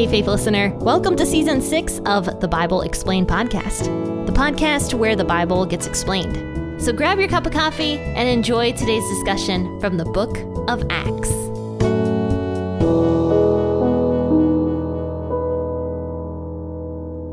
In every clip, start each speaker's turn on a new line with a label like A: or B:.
A: Hey, faith listener. Welcome to season six of the Bible Explained podcast, the podcast where the Bible gets explained. So grab your cup of coffee and enjoy today's discussion from the book of Acts.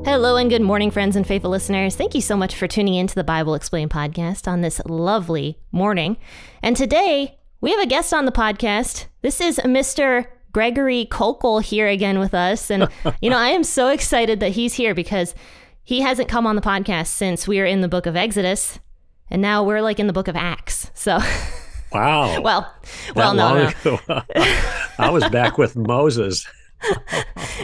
A: Hello and good morning, friends and faithful listeners. Thank you so much for tuning in to the Bible Explained podcast on this lovely morning. And today, we have a guest on the podcast. This is Mr. Gregory Koukl here again with us. And, you know, I am so excited that he's here because he hasn't come on the podcast since we are in the book of Exodus. And now we're like in the book of Acts. So,
B: wow.
A: well, well, no, no.
B: I was back with Moses.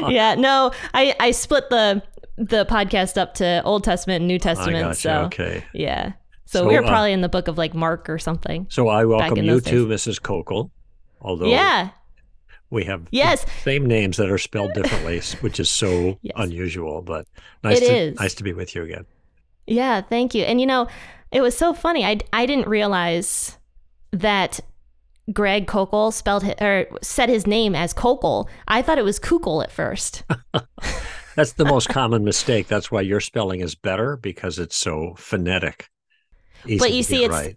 A: yeah, no, I, I split the the podcast up to Old Testament and New Testament.
B: Gotcha.
A: So,
B: okay.
A: Yeah. So,
B: So,
A: we were
B: uh,
A: probably in the book of like Mark or something.
B: So I welcome you too, Mrs. Kokel. Although
A: Yeah.
B: We have
A: Yes.
B: same names that are spelled differently, which is so
A: Yes.
B: unusual. But nice
A: It
B: to
A: is.
B: nice to be with you again.
A: Yeah, thank you. And you know, it was so funny. I, I didn't realize that Greg Koukl spelled hi- or said his name as Kokel. I thought it was Kukul at first.
B: That's the most common mistake. That's why your spelling is better because it's so phonetic. Easy
A: But you see, it's-
B: right.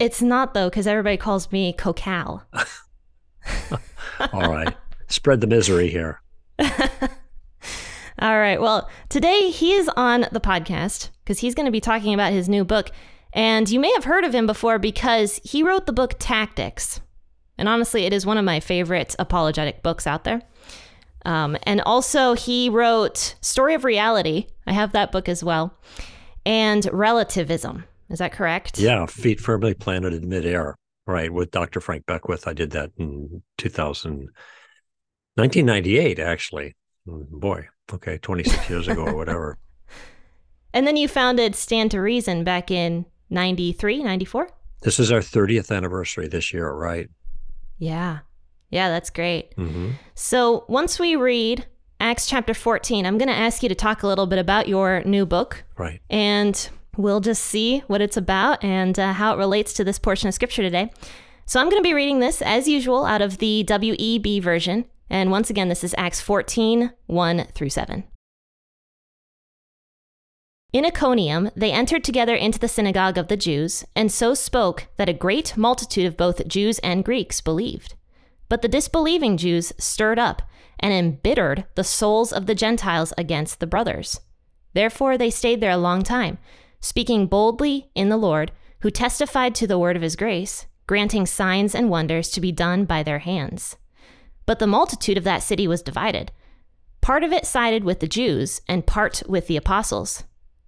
A: It's not though, because everybody calls me Kokal.
B: All right. Spread the misery here.
A: All right. Well, today he is on the podcast because he's going to be talking about his new book. And you may have heard of him before because he wrote the book Tactics. And honestly, it is one of my favorite apologetic books out there. Um, and also, he wrote Story of Reality. I have that book as well. And Relativism. Is that correct?
B: Yeah, feet firmly planted in midair. Right, with Dr. Frank Beckwith. I did that in 2000, 1998, actually. Mm, Boy, okay, 26 years ago or whatever.
A: And then you founded Stand to Reason back in 93, 94?
B: This is our 30th anniversary this year, right?
A: Yeah. Yeah, that's great.
B: hmm
A: So once we read Acts chapter 14, I'm going to ask you to talk a little bit about your new book,
B: Right.
A: and we'll just see what it's about and uh, how it relates to this portion of scripture today. So I'm going to be reading this as usual out of the WEB version. And once again, this is Acts 14 1 through 7. In Iconium, they entered together into the synagogue of the Jews, and so spoke that a great multitude of both Jews and Greeks believed. But the disbelieving Jews stirred up and embittered the souls of the Gentiles against the brothers. Therefore, they stayed there a long time, speaking boldly in the Lord, who testified to the word of his grace, granting signs and wonders to be done by their hands. But the multitude of that city was divided. Part of it sided with the Jews, and part with the apostles.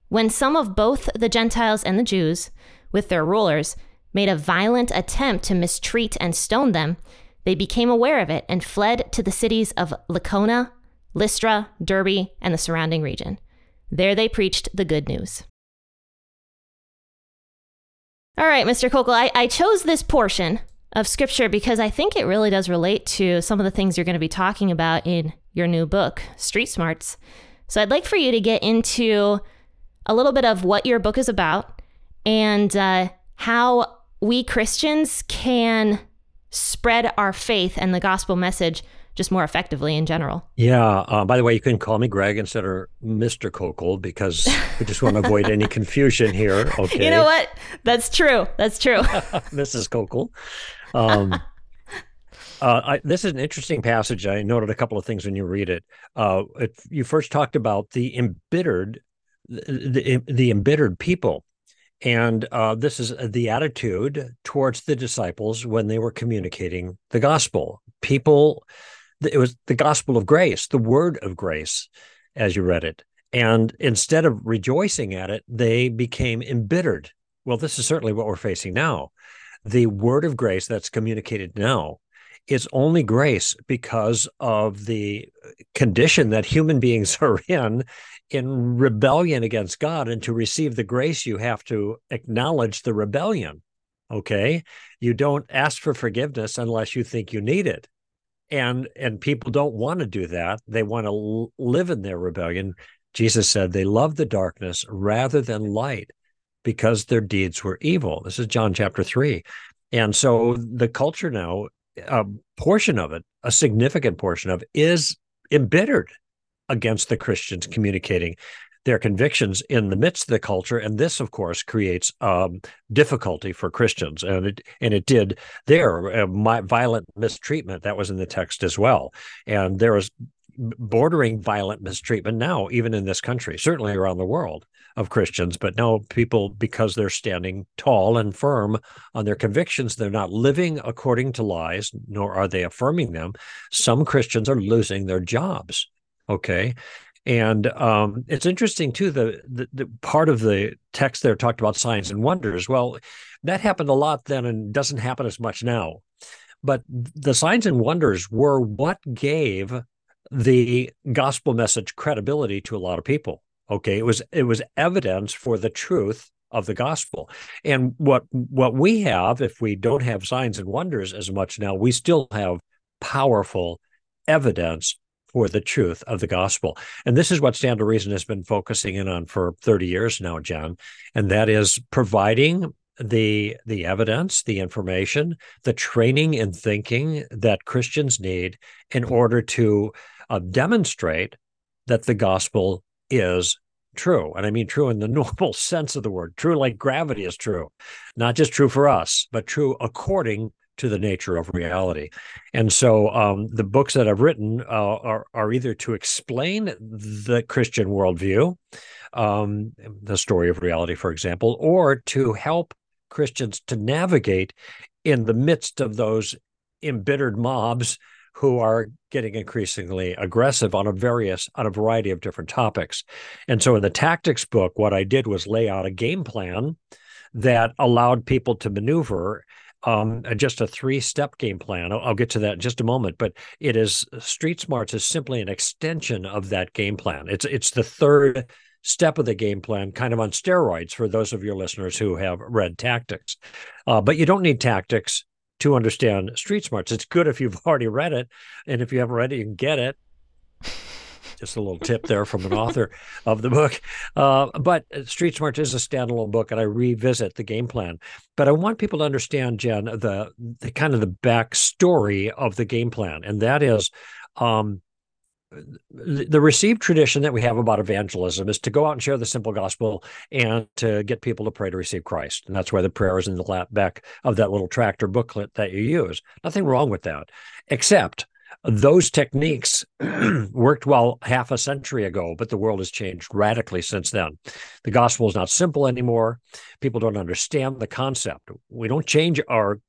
A: When some of both the Gentiles and the Jews, with their rulers, made a violent attempt to mistreat and stone them, they became aware of it and fled to the cities of Lycaonia, Lystra, Derbe, and the surrounding region. There they preached the good news. All right, Mr. Koukl, I, I chose this portion of scripture because I think it really does relate to some of the things you're going to be talking about in your new book, Street Smarts. So I'd like for you to get into a little bit of what your book is about and uh, how we Christians can spread our faith and the gospel message just more effectively in general.
B: Yeah. Uh, by the way, you can call me Greg instead of Mr. Koukl because we just want to avoid any confusion here. Okay.
A: You know what? That's true. That's true.
B: Mrs. Kokal. Um, uh, I, this is an interesting passage. I noted a couple of things when you read it. Uh, it you first talked about the embittered, the, the embittered people, and uh, this is the attitude towards the disciples when they were communicating the gospel. People, it was the gospel of grace, the word of grace, as you read it. And instead of rejoicing at it, they became embittered. Well, this is certainly what we're facing now the word of grace that's communicated now is only grace because of the condition that human beings are in in rebellion against God and to receive the grace you have to acknowledge the rebellion okay you don't ask for forgiveness unless you think you need it and and people don't want to do that they want to l- live in their rebellion Jesus said they love the darkness rather than light because their deeds were evil. This is John chapter 3. And so the culture now, a portion of it, a significant portion of it, is embittered against the Christians communicating their convictions in the midst of the culture, and this, of course, creates um, difficulty for Christians, and it and it did there. Uh, my violent mistreatment that was in the text as well, and there is bordering violent mistreatment now, even in this country, certainly around the world of Christians. But now people, because they're standing tall and firm on their convictions, they're not living according to lies, nor are they affirming them. Some Christians are losing their jobs. Okay. And um, it's interesting too. The, the, the part of the text there talked about signs and wonders. Well, that happened a lot then, and doesn't happen as much now. But the signs and wonders were what gave the gospel message credibility to a lot of people. Okay, it was it was evidence for the truth of the gospel. And what what we have, if we don't have signs and wonders as much now, we still have powerful evidence for the truth of the gospel. And this is what Stand to Reason has been focusing in on for 30 years now, John. And that is providing the the evidence, the information, the training and thinking that Christians need in order to uh, demonstrate that the gospel is true. And I mean true in the normal sense of the word, true like gravity is true, not just true for us, but true according to the nature of reality. And so um, the books that I've written uh, are, are either to explain the Christian worldview, um, the story of reality, for example, or to help Christians to navigate in the midst of those embittered mobs who are getting increasingly aggressive on a various on a variety of different topics. And so in the tactics book what I did was lay out a game plan that allowed people to maneuver um, just a three step game plan. I'll, I'll, get to that in just a moment, but it is Street Smarts is simply an extension of that game plan. It's it's the third step of the game plan, kind of on steroids for those of your listeners who have read Tactics. Uh, but you don't need Tactics to understand Street Smarts. It's good if you've already read it, and if you haven't read it, you can get it. Just a little tip there from an author of the book. Uh, but Street Smart is a standalone book, and I revisit the game plan. But I want people to understand, Jenn, the the kind of the backstory of the game plan, and that is. Um, the received tradition that we have about evangelism is to go out and share the simple gospel and to get people to pray to receive Christ. And that's why the prayer is in the lap back of that little tractor booklet that you use. Nothing wrong with that, except those techniques worked well half a century ago, but the world has changed radically since then. The gospel is not simple anymore. People don't understand the concept. We don't change our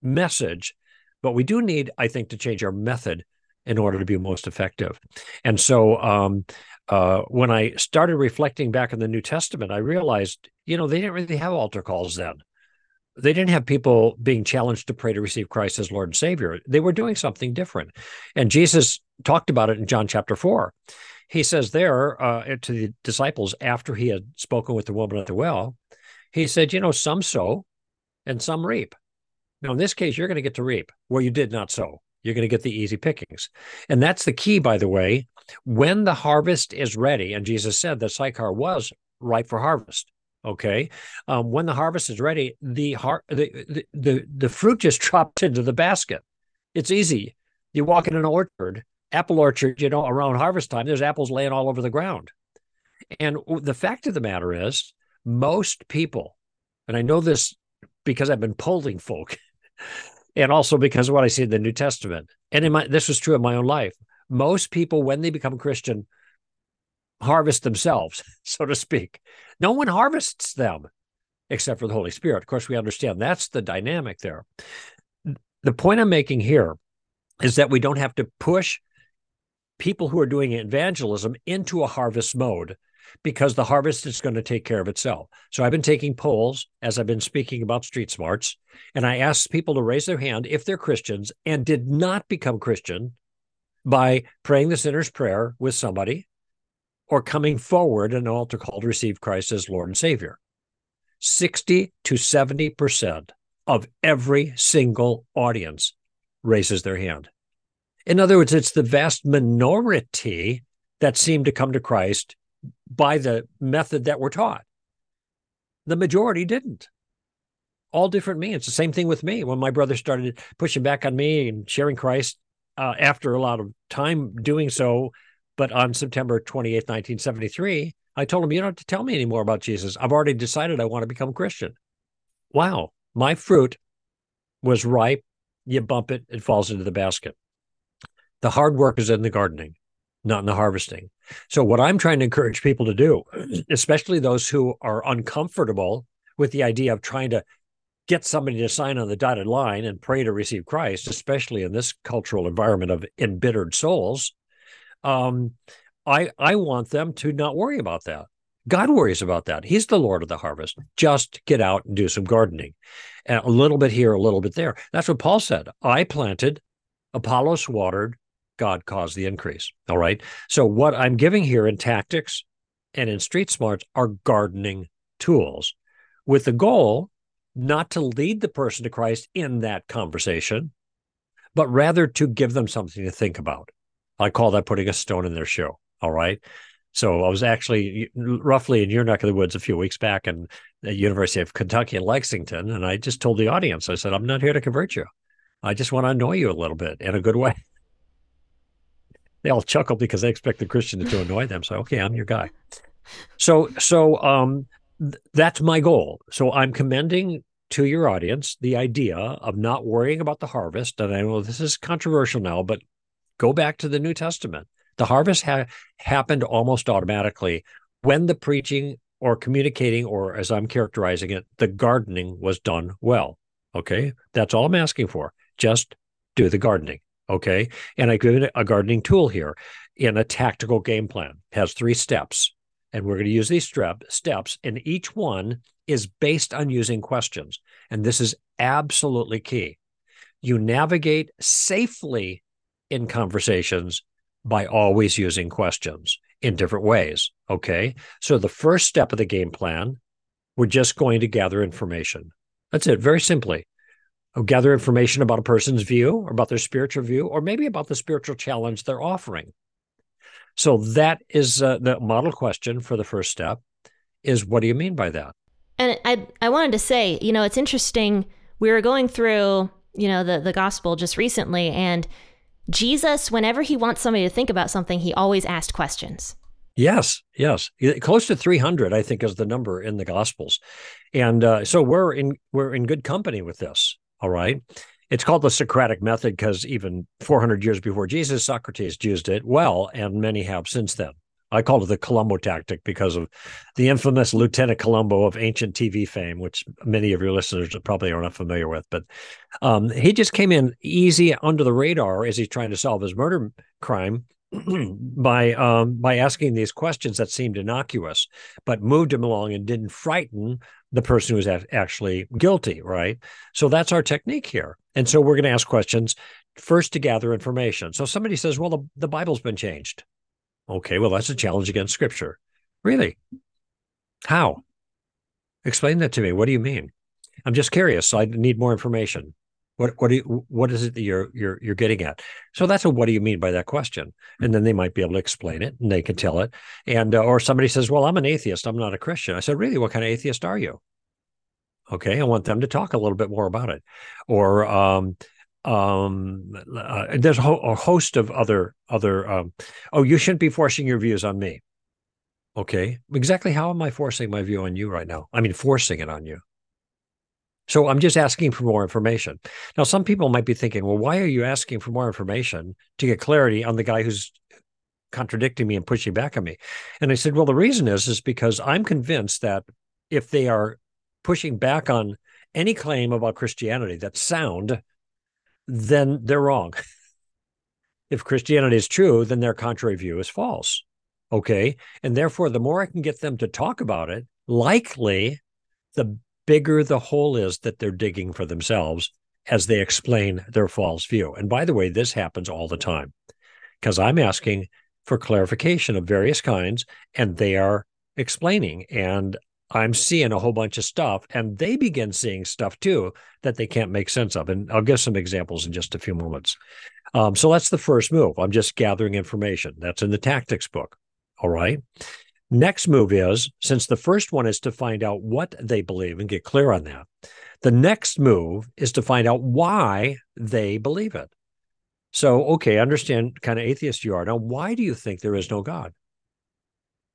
B: message, but we do need, I think, to change our method in order to be most effective. And so um, uh, when I started reflecting back in the New Testament, I realized, you know, they didn't really have altar calls then. They didn't have people being challenged to pray to receive Christ as Lord and Savior. They were doing something different. And Jesus talked about it in John chapter 4. He says there uh, to the disciples after he had spoken with the woman at the well, he said, You know, some sow and some reap. Now, in this case, you're going to get to reap where you did not sow. You're going to get the easy pickings. And that's the key, by the way. When the harvest is ready, and Jesus said that Sychar was ripe for harvest. Okay. Um, when the harvest is ready, the, har- the, the, the, the fruit just drops into the basket. It's easy. You walk in an orchard, apple orchard, you know, around harvest time, there's apples laying all over the ground. And the fact of the matter is, most people, and I know this because I've been polling folk, and also because of what I see in the New Testament. And in my this was true in my own life. Most people, when they become Christian, harvest themselves, so to speak. No one harvests them except for the Holy Spirit. Of course, we understand that's the dynamic there. The point I'm making here is that we don't have to push people who are doing evangelism into a harvest mode because the harvest is going to take care of itself. So I've been taking polls as I've been speaking about street smarts, and I asked people to raise their hand if they're Christians and did not become Christian by praying the sinner's prayer with somebody or coming forward an altar call to receive Christ as Lord and Savior. 60 to 70% of every single audience raises their hand. In other words, it's the vast minority that seem to come to Christ by the method that we're taught. The majority didn't. All different means. The same thing with me. When my brother started pushing back on me and sharing Christ, uh, after a lot of time doing so, but on September 28th, 1973, I told him, You don't have to tell me anymore about Jesus. I've already decided I want to become Christian. Wow, my fruit was ripe. You bump it, it falls into the basket. The hard work is in the gardening, not in the harvesting. So, what I'm trying to encourage people to do, especially those who are uncomfortable with the idea of trying to get somebody to sign on the dotted line and pray to receive Christ, especially in this cultural environment of embittered souls, um, I I want them to not worry about that. God worries about that. He's the Lord of the harvest. Just get out and do some gardening. And a little bit here, a little bit there. That's what Paul said. I planted, Apollos watered, God caused the increase. All right. So, what I'm giving here in tactics and in street smarts are gardening tools with the goal not to lead the person to Christ in that conversation, but rather to give them something to think about. I call that putting a stone in their shoe. All right. So I was actually roughly in your neck of the woods a few weeks back in the University of Kentucky in Lexington. And I just told the audience, I said, I'm not here to convert you. I just want to annoy you a little bit in a good way. They all chuckled because they expect the Christian to annoy them. So, okay, I'm your guy. So, so um, th- that's my goal. So I'm commending to your audience the idea of not worrying about the harvest. And I know this is controversial now, but go back to the New Testament. The harvest ha- happened almost automatically when the preaching or communicating, or as I'm characterizing it, the gardening was done well. Okay. That's all I'm asking for. Just do the gardening. Okay. And I give a gardening tool here in a tactical game plan. It has three steps. And we're going to use these strep, steps, and each one is based on using questions. And this is absolutely key. You navigate safely in conversations by always using questions in different ways. Okay. So the first step of the game plan, we're just going to gather information. That's it, very simply. I'll gather information about a person's view or about their spiritual view, or maybe about the spiritual challenge they're offering. So that is uh, the model question for the first step is what do you mean by that?
A: And I I wanted to say, you know, it's interesting. We were going through, you know, the the gospel just recently and Jesus, whenever he wants somebody to think about something, he always asked questions.
B: Yes, yes, close to 300, I think, is the number in the Gospels, and uh, so we're in we're in good company with this. All right, it's called the Socratic method because even 400 years before Jesus, Socrates used it well, and many have since then. I call it the Columbo tactic because of the infamous Lieutenant Columbo of ancient TV fame, which many of your listeners probably are not familiar with. But um, he just came in easy under the radar as he's trying to solve his murder crime by um, by asking these questions that seemed innocuous, but moved him along and didn't frighten the person who was actually guilty. Right. So that's our technique here. And so we're going to ask questions first to gather information. So somebody says, "Well, the, the Bible's been changed." Okay, well, that's a challenge against scripture. Really? How? Explain that to me. What do you mean? I'm just curious. I need more information. What what do you, what is it that you're you're you're getting at? So that's a what do you mean by that question? And then they might be able to explain it and they can tell it. And uh, or somebody says, "Well, I'm an atheist. I'm not a Christian." I said, "Really? What kind of atheist are you?" Okay, I want them to talk a little bit more about it. Or um, um uh, there's a, ho- a, host of other other um oh you shouldn't be forcing your views on me. Okay. Exactly how am i forcing my view on you right now? I mean forcing it on you. So i'm just asking for more information. Now some people might be thinking well why are you asking for more information to get clarity on the guy who's contradicting me and pushing back on me? And i said well the reason is is because i'm convinced that if they are pushing back on any claim about christianity that's sound then they're wrong. if Christianity is true, then their contrary view is false. Okay. And therefore, the more I can get them to talk about it, likely the bigger the hole is that they're digging for themselves as they explain their false view. And by the way, this happens all the time because I'm asking for clarification of various kinds and they are explaining. And I'm seeing a whole bunch of stuff, and they begin seeing stuff too that they can't make sense of. And I'll give some examples in just a few moments. Um, so that's the first move. I'm just gathering information. That's in the tactics book. All right. Next move is since the first one is to find out what they believe and get clear on that, the next move is to find out why they believe it. So, okay, understand kind of atheist you are. Now, why do you think there is no God?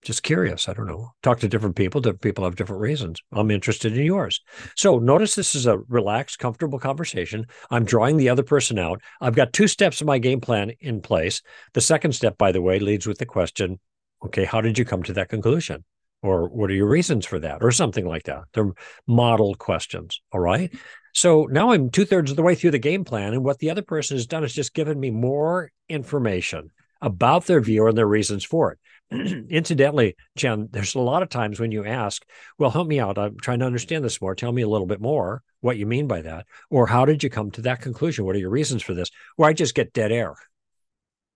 B: Just curious. I don't know. Talk to different people. Different people have different reasons. I'm interested in yours. So, notice this is a relaxed, comfortable conversation. I'm drawing the other person out. I've got two steps of my game plan in place. The second step, by the way, leads with the question okay, how did you come to that conclusion? Or what are your reasons for that? Or something like that. They're model questions. All right. So now I'm two thirds of the way through the game plan. And what the other person has done is just given me more information about their view and their reasons for it. Incidentally, Jenn, there's a lot of times when you ask, Well, help me out. I'm trying to understand this more. Tell me a little bit more what you mean by that. Or how did you come to that conclusion? What are your reasons for this? Or I just get dead air.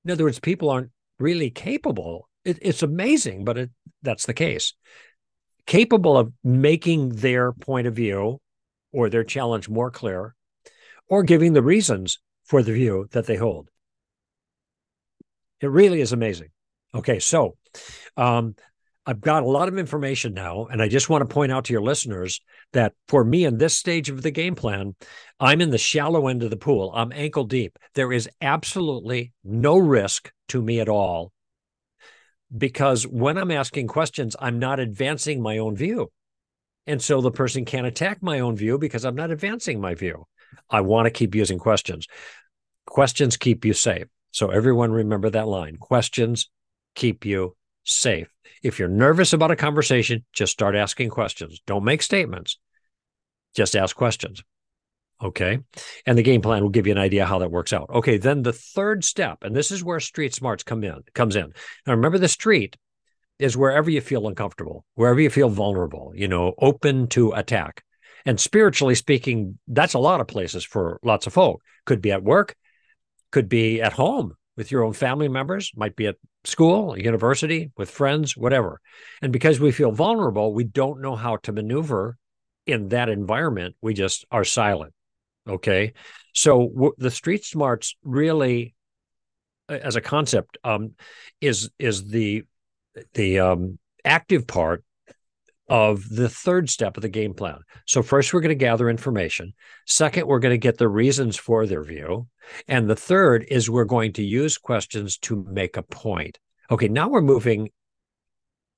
B: In other words, people aren't really capable. It, it's amazing, but it, that's the case. Capable of making their point of view or their challenge more clear, or giving the reasons for the view that they hold. It really is amazing. Okay, so um, I've got a lot of information now, and I just want to point out to your listeners that for me in this stage of the game plan, I'm in the shallow end of the pool. I'm ankle deep. There is absolutely no risk to me at all because when I'm asking questions, I'm not advancing my own view. And so the person can't attack my own view because I'm not advancing my view. I want to keep using questions. Questions keep you safe. So everyone remember that line. Questions keep you safe. If you're nervous about a conversation, just start asking questions. Don't make statements. Just ask questions. Okay. And the game plan will give you an idea how that works out. Okay. Then the third step, and this is where street smarts come in, comes in. Now remember the street is wherever you feel uncomfortable, wherever you feel vulnerable, you know, open to attack. And spiritually speaking, that's a lot of places for lots of folk. Could be at work, could be at home with your own family members, might be at school, university, with friends, whatever. And because we feel vulnerable, we don't know how to maneuver in that environment. We just are silent. Okay. So w- the street smarts really, as a concept, um, is is the the um, active part of the third step of the game plan. So, first, we're going to gather information. Second, we're going to get the reasons for their view. And the third is we're going to use questions to make a point. Okay, now we're moving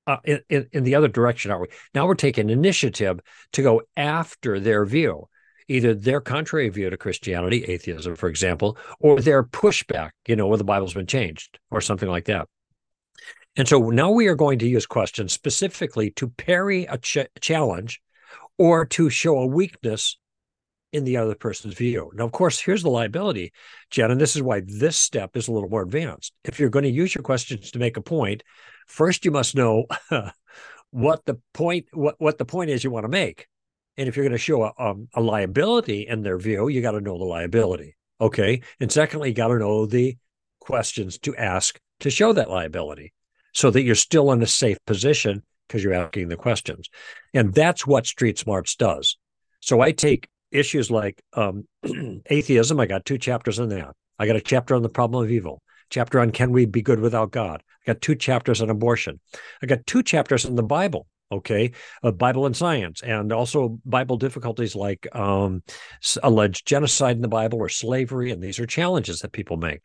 B: uh, in, in, the other direction, aren't we? Now we're taking initiative to go after their view, either their contrary view to Christianity, atheism, for example, or their pushback, you know, where the Bible's been changed or something like that. And so now we are going to use questions specifically to parry a ch- challenge or to show a weakness in the other person's view. Now, of course, here's the liability, Jenn, and this is why this step is a little more advanced. If you're going to use your questions to make a point, first you must know what the point what, what the point is you want to make. And if you're going to show a, um, a liability in their view, you got to know the liability. Okay. And secondly, you got to know the questions to ask to show that liability so that you're still in a safe position because you're asking the questions. And that's what Street Smarts does. So I take issues like um, atheism, I got two chapters on that. I got a chapter on the problem of evil, chapter on can we be good without God. I got two chapters on abortion. I got two chapters in the Bible okay uh, bible and science and also bible difficulties like um, alleged genocide in the bible or slavery and these are challenges that people make.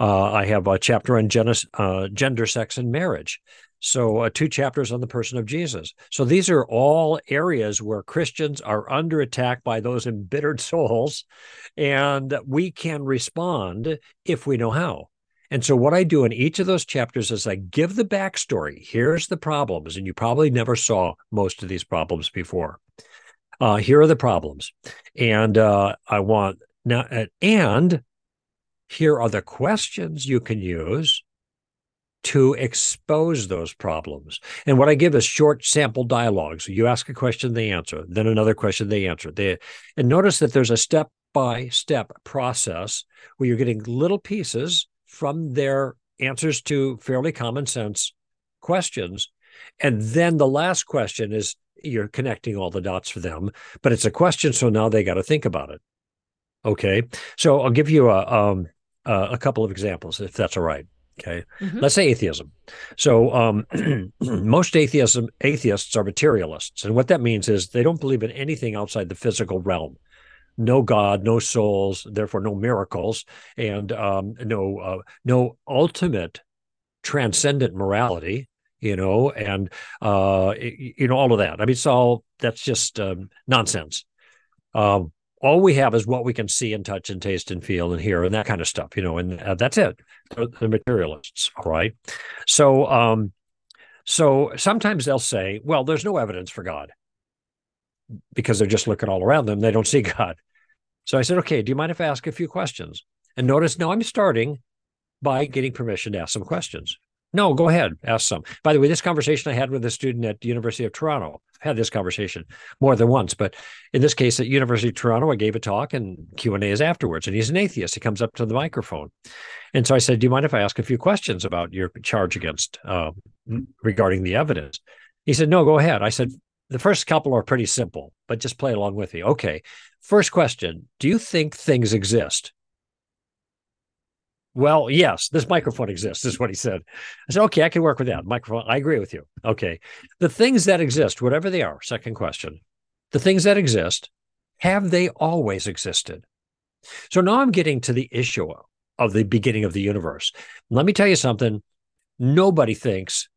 B: Uh, i have a chapter on uh, gender sex and marriage. So uh, two chapters on the person of jesus. So these are all areas where christians are under attack by those embittered souls and we can respond if we know how and so, what I do in each of those chapters is I give the backstory. Here's the problems, and you probably never saw most of these problems before. Uh, here are the problems, and uh, I want now, uh, and here are the questions you can use to expose those problems. And what I give is short sample dialogues. You ask a question, they answer. Then another question, they answer. They, and notice that there's a step by step process where you're getting little pieces from their answers to fairly common sense questions. And then the last question is you're connecting all the dots for them, but it's a question. So now they got to think about it. Okay. So I'll give you a, um, a couple of examples, if that's all right. Okay. Mm-hmm. Let's say atheism. So um, most atheism atheists are materialists, and what that means is they don't believe in anything outside the physical realm. No God, no souls, therefore no miracles, and um, no uh, no ultimate transcendent morality, you know, and uh, you know all of that. I mean, it's all that's just um, nonsense. Um, all we have is what we can see and touch and taste and feel and hear and that kind of stuff, you know, and uh, that's it. The, materialists, all right. So, um, so sometimes they'll say, "Well, there's no evidence for God," because they're just looking all around them; they don't see God. So I said, "Okay, do you mind if I ask a few questions?" And notice now I'm starting by getting permission to ask some questions. No, go ahead, ask some. By the way, this conversation I had with a student at the University of Toronto, I've had this conversation more than once, but in this case at University of Toronto, I gave a talk and Q&A is afterwards. And he's an atheist. He comes up to the microphone. And so I said, do you mind if I ask a few questions about your charge against uh, regarding the evidence? He said, no, go ahead. I said, the first couple are pretty simple, but just play along with me. Okay. First question Do you think things exist? Well, yes, this microphone exists, is what he said. I said, okay, I can work with that. Microphone, I agree with you. Okay. The things that exist, whatever they are, second question, the things that exist, have they always existed? So now I'm getting to the issue of the beginning of the universe. Let me tell you something. Nobody thinks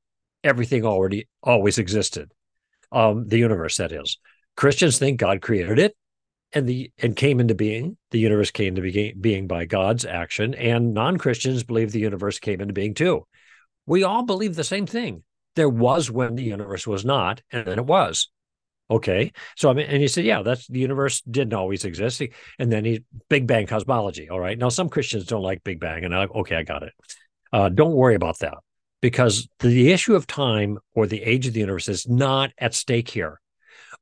B: everything already always existed. Um, the universe, that is. Christians think God created it and the and came into being. The universe came to be, being by God's action, and non-Christians believe the universe came into being too. We all believe the same thing. There was when the universe was not, and then it was. Okay, so I mean, and he said, yeah, that's the universe didn't always exist, and then he Big Bang cosmology. All right, now some Christians don't like Big Bang, and I okay, I got it. Uh, don't worry about that because the issue of time or the age of the universe is not at stake here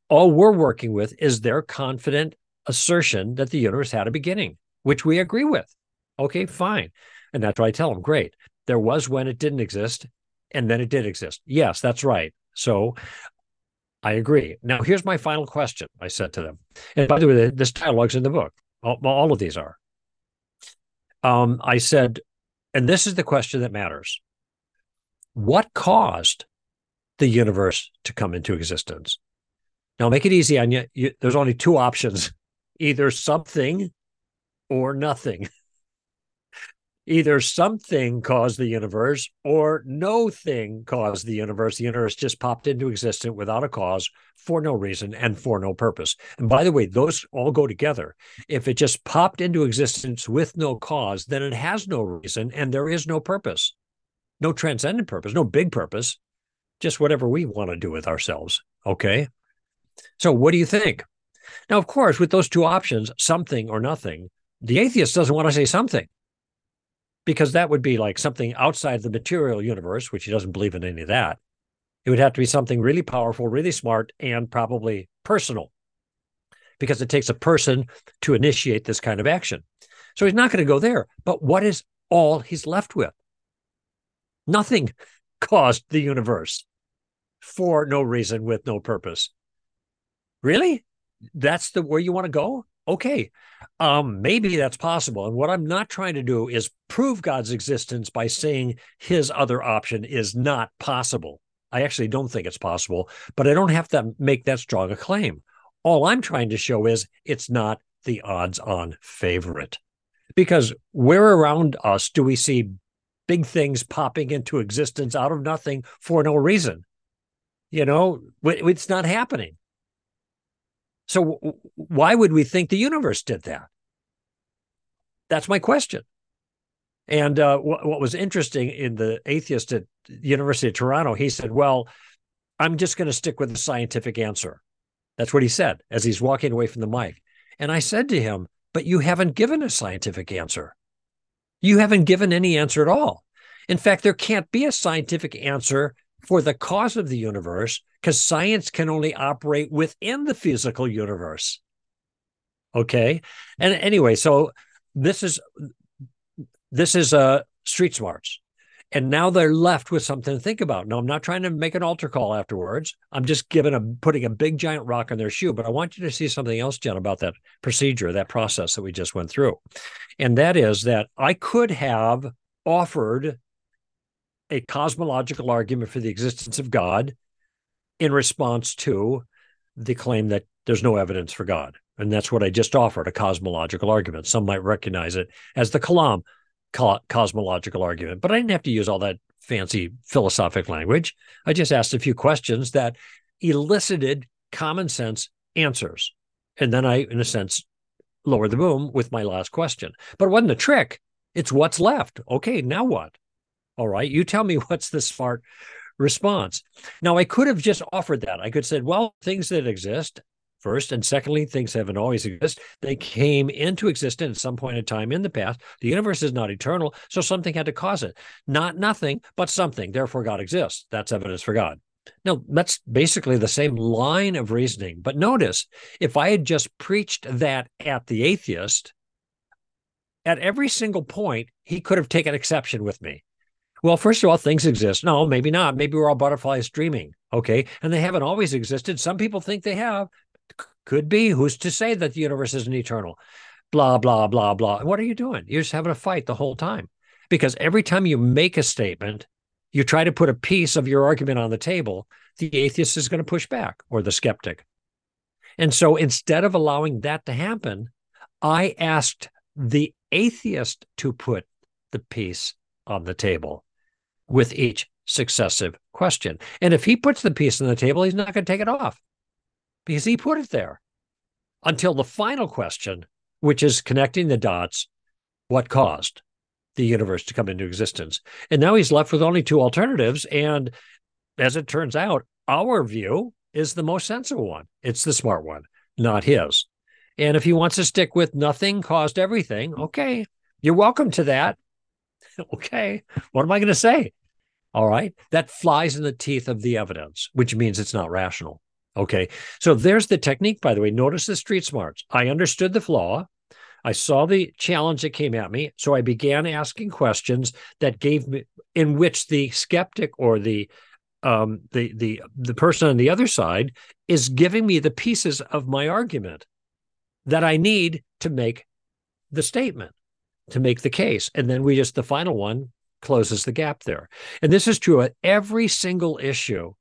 B: all we're working with is their confident assertion that the universe had a beginning, which we agree with. Okay, fine. And that's what I tell them. Great. There was when it didn't exist, and then it did exist. Yes, that's right. So I agree. Now, here's my final question I said to them. And by the way, this dialogue's in the book. All, all of these are. Um, I said, and this is the question that matters What caused the universe to come into existence? Now, make it easy on you. you there's only two options either something or nothing. either something caused the universe or no thing caused the universe. The universe just popped into existence without a cause for no reason and for no purpose. And by the way, those all go together. If it just popped into existence with no cause, then it has no reason and there is no purpose, no transcendent purpose, no big purpose, just whatever we want to do with ourselves. Okay. So, what do you think? Now, of course, with those two options, something or nothing, the atheist doesn't want to say something because that would be like something outside the material universe, which he doesn't believe in any of that. It would have to be something really powerful, really smart, and probably personal because it takes a person to initiate this kind of action. So he's not going to go there. But what is all he's left with? Nothing caused the universe for no reason with no purpose. Really? That's the where you want to go? Okay. Um, maybe that's possible. And what I'm not trying to do is prove God's existence by saying his other option is not possible. I actually don't think it's possible, but I don't have to make that strong a claim. All I'm trying to show is it's not the odds on favorite. Because where around us do we see big things popping into existence out of nothing for no reason? You know, it's not happening. So why would we think the universe did that? That's my question. And uh, what, what was interesting in the atheist at University of Toronto, he said, "Well, I'm just going to stick with the scientific answer." That's what he said as he's walking away from the mic. And I said to him, "But you haven't given a scientific answer. You haven't given any answer at all. In fact, there can't be a scientific answer for the cause of the universe because science can only operate within the physical universe. Okay. And anyway, so this is this is uh street smarts. And now they're left with something to think about. Now, I'm not trying to make an altar call afterwards. I'm just giving a putting a big giant rock on their shoe. But I want you to see something else, Jenn, about that procedure, that process that we just went through. And that is that I could have offered a cosmological argument for the existence of God in response to the claim that there's no evidence for God. And that's what I just offered a cosmological argument. Some might recognize it as the Kalam co- cosmological argument, but I didn't have to use all that fancy philosophic language. I just asked a few questions that elicited common sense answers. And then I, in a sense, lowered the boom with my last question. But it wasn't a trick. It's what's left. Okay, now what? All right, you tell me what's the smart response. Now, I could have just offered that. I could have said, well, things that exist, first, and secondly, things haven't always existed. They came into existence at some point in time in the past. The universe is not eternal, so something had to cause it. Not nothing, but something. Therefore, God exists. That's evidence for God. Now, that's basically the same line of reasoning. But notice, if I had just preached that at the atheist, at every single point, he could have taken exception with me. Well, first of all, things exist. No, maybe not. Maybe we're all butterflies dreaming. Okay. And they haven't always existed. Some people think they have. Could be. Who's to say that the universe isn't eternal? Blah, blah, blah, blah. What are you doing? You're just having a fight the whole time. Because every time you make a statement, you try to put a piece of your argument on the table, the atheist is going to push back or the skeptic. And so instead of allowing that to happen, I asked the atheist to put the piece on the table with each successive question. And if he puts the piece on the table, he's not going to take it off because he put it there until the final question, which is connecting the dots what caused the universe to come into existence? And now he's left with only two alternatives. And as it turns out, our view is the most sensible one. It's the smart one, not his. And if he wants to stick with nothing caused everything, okay, you're welcome to that. okay, what am I going to say? All right. That flies in the teeth of the evidence, which means it's not rational. Okay. So there's the technique, by the way. Notice the street smarts. I understood the flaw. I saw the challenge that came at me. So I began asking questions that gave me, in which the skeptic or the um, the the the person on the other side is giving me the pieces of my argument that I need to make the statement, to make the case, and then we just the final one closes the gap there. And this is true at every single issue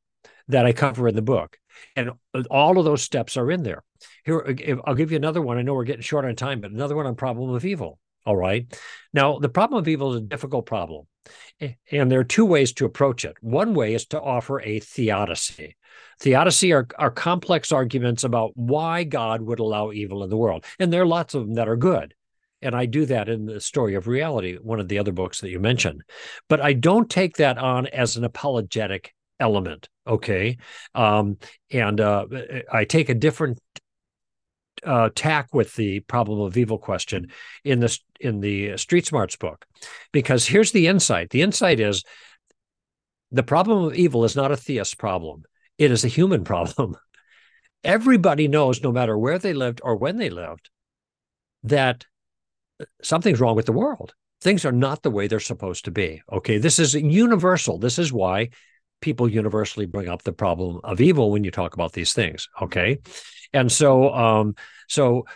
B: that I cover in the book. And all of those steps are in there. Here, uh, I'll give you another one. I know we're getting short on time, but another one on problem of evil. All right. Now, the problem of evil is a difficult problem. And there are two ways to approach it. One way is to offer a theodicy. Theodicy are, are complex arguments about why God would allow evil in the world. And there are lots of them that are good. And I do that in the story of reality, one of the other books that you mentioned. But I don't take that on as an apologetic element. Okay. Um, and uh, I take a different uh, tack with the problem of evil question in the in the Street Smarts book, because here's the insight. The insight is the problem of evil is not a theist problem; it is a human problem. Everybody knows, no matter where they lived or when they lived, that something's wrong with the world. Things are not the way they're supposed to be. Okay. This is universal. This is why people universally bring up the problem of evil when you talk about these things. Okay. And so, um, so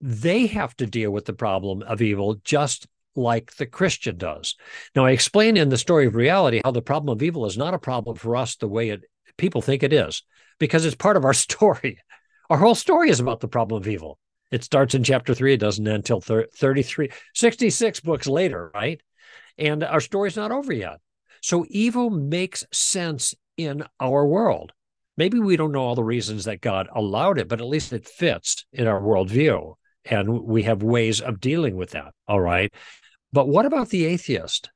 B: they have to deal with the problem of evil just like the Christian does. Now, I explain in the story of reality how the problem of evil is not a problem for us the way it people think it is, because it's part of our story. Our whole story is about the problem of evil. It starts in chapter three. It doesn't end until 33, 66 books later, right? And our story's not over yet. So evil makes sense in our world. Maybe we don't know all the reasons that God allowed it, but at least it fits in our worldview. And we have ways of dealing with that. All right. But what about the atheist?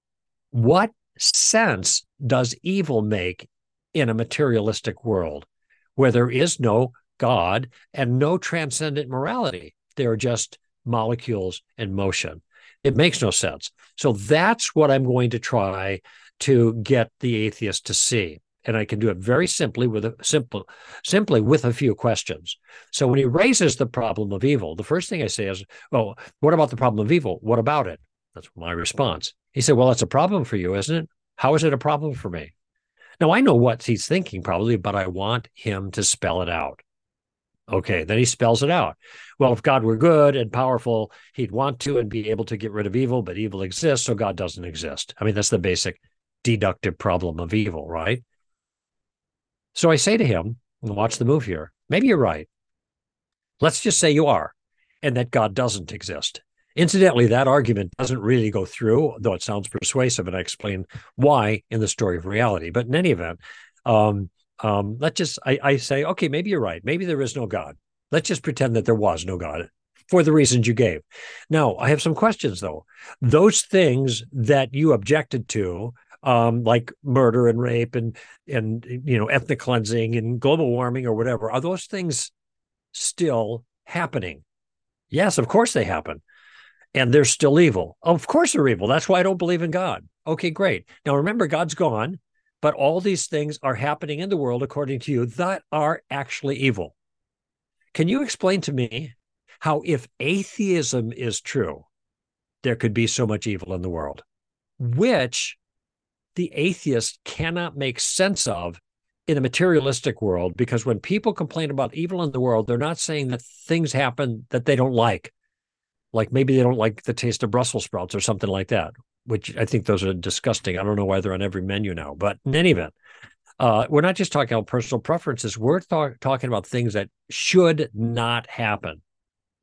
B: What sense does evil make in a materialistic world where there is no God and no transcendent morality. They're just molecules in motion. It makes no sense. So that's what I'm going to try to get the atheist to see. And I can do it very simply with a simple, simply with a few questions. So when he raises the problem of evil, the first thing I say is, "Well, what about the problem of evil? What about it?" That's my response. He said, "Well, that's a problem for you, isn't it? How is it a problem for me?" Now I know what he's thinking probably, but I want him to spell it out. Okay, then he spells it out. Well, if God were good and powerful, he'd want to and be able to get rid of evil, but evil exists, so God doesn't exist. I mean, that's the basic deductive problem of evil, right? So I say to him, watch the move here. Maybe you're right. Let's just say you are, and that God doesn't exist. Incidentally, that argument doesn't really go through, though it sounds persuasive, and I explain why in the story of reality. But in any event, um, um, let's just I, I say, okay, maybe you're right. Maybe there is no God. Let's just pretend that there was no God for the reasons you gave. Now, I have some questions though. Those things that you objected to, um, like murder and rape and and you know ethnic cleansing and global warming or whatever, are those things still happening? Yes, of course they happen. And they're still evil. Of course they're evil. That's why I don't believe in God. Okay, great. Now remember, God's gone, but all these things are happening in the world, according to you, that are actually evil. Can you explain to me how, if atheism is true, there could be so much evil in the world, which the atheist cannot make sense of in a materialistic world? Because when people complain about evil in the world, they're not saying that things happen that they don't like. Like maybe they don't like the taste of Brussels sprouts or something like that, which I think those are disgusting. I don't know why they're on every menu now, but in any event, uh, we're not just talking about personal preferences. We're talking about things that should not happen.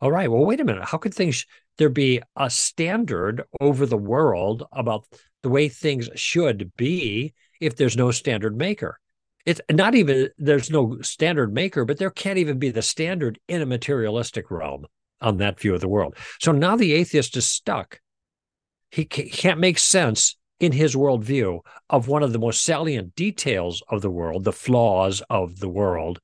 B: All right. Well, wait a minute. How could things there be a standard over the world about the way things should be if there's no standard maker? It's not even there's no standard maker, but there can't even be the standard in a materialistic realm on that view of the world. So now the atheist is stuck. He can't make sense in his worldview of one of the most salient details of the world, the flaws of the world,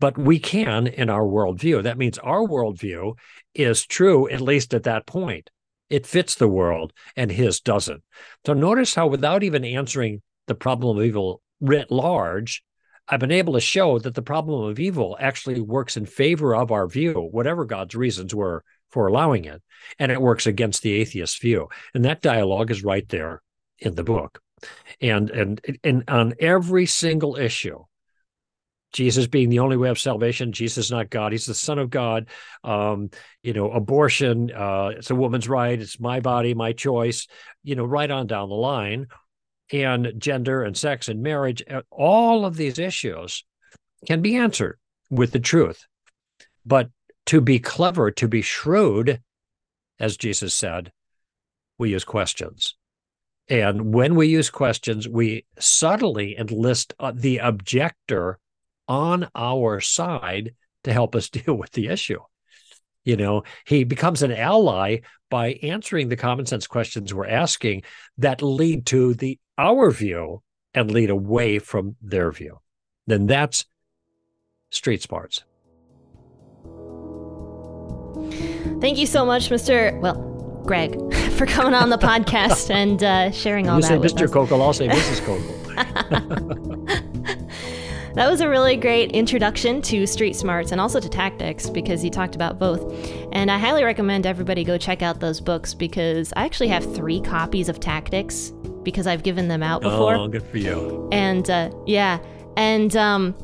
B: but we can in our worldview. That means our worldview is true, at least at that point. It fits the world and his doesn't. So notice how, without even answering the problem of evil writ large, I've been able to show that the problem of evil actually works in favor of our view, whatever God's reasons were for allowing it. And it works against the atheist view. And that dialogue is right there in the book. And and and on every single issue, Jesus being the only way of salvation. Jesus is not God. He's the Son of God. Um, you know, abortion, uh, it's a woman's right. It's my body, my choice, you know, right on down the line. And gender and sex and marriage, uh, all of these issues can be answered with the truth. But to be clever, to be shrewd, as Jesus said, we use questions. And when we use questions, we subtly enlist uh, the objector on our side to help us deal with the issue. You know, he becomes an ally by answering the common sense questions we're asking that lead to the our view and lead away from their view. Then that's street smarts.
A: Thank you so much, Mr. Well, Greg, for coming on the podcast and uh, sharing all
B: you
A: that.
B: say
A: Mr.
B: Koukl, I'll say Mrs. Kokal.
A: That was a really great introduction to street smarts and also to tactics because he talked about both. And I highly recommend everybody go check out those books because I actually have three copies of tactics because I've given them out before.
B: Oh, good for you.
A: And uh, yeah, and um,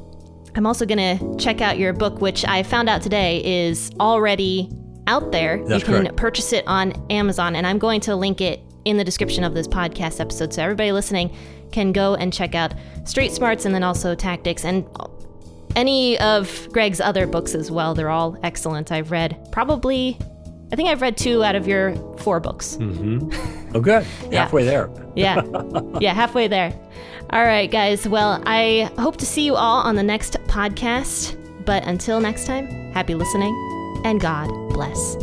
A: I'm also going to check out your book, which I found out today is already out there.
B: That's
A: you can
B: correct.
A: purchase it on Amazon, and I'm going to link it in the description of this podcast episode. So everybody listening can go and check out Street Smarts and then also Tactics and any of Greg's other books as well. They're all excellent. I've read probably, I think I've read two out of your four books.
B: Mm-hmm. Oh, good.
A: Yeah.
B: Halfway there.
A: Yeah. yeah, halfway there. All right, guys. Well, I hope to see you all on the next podcast. But until next time, happy listening and God bless.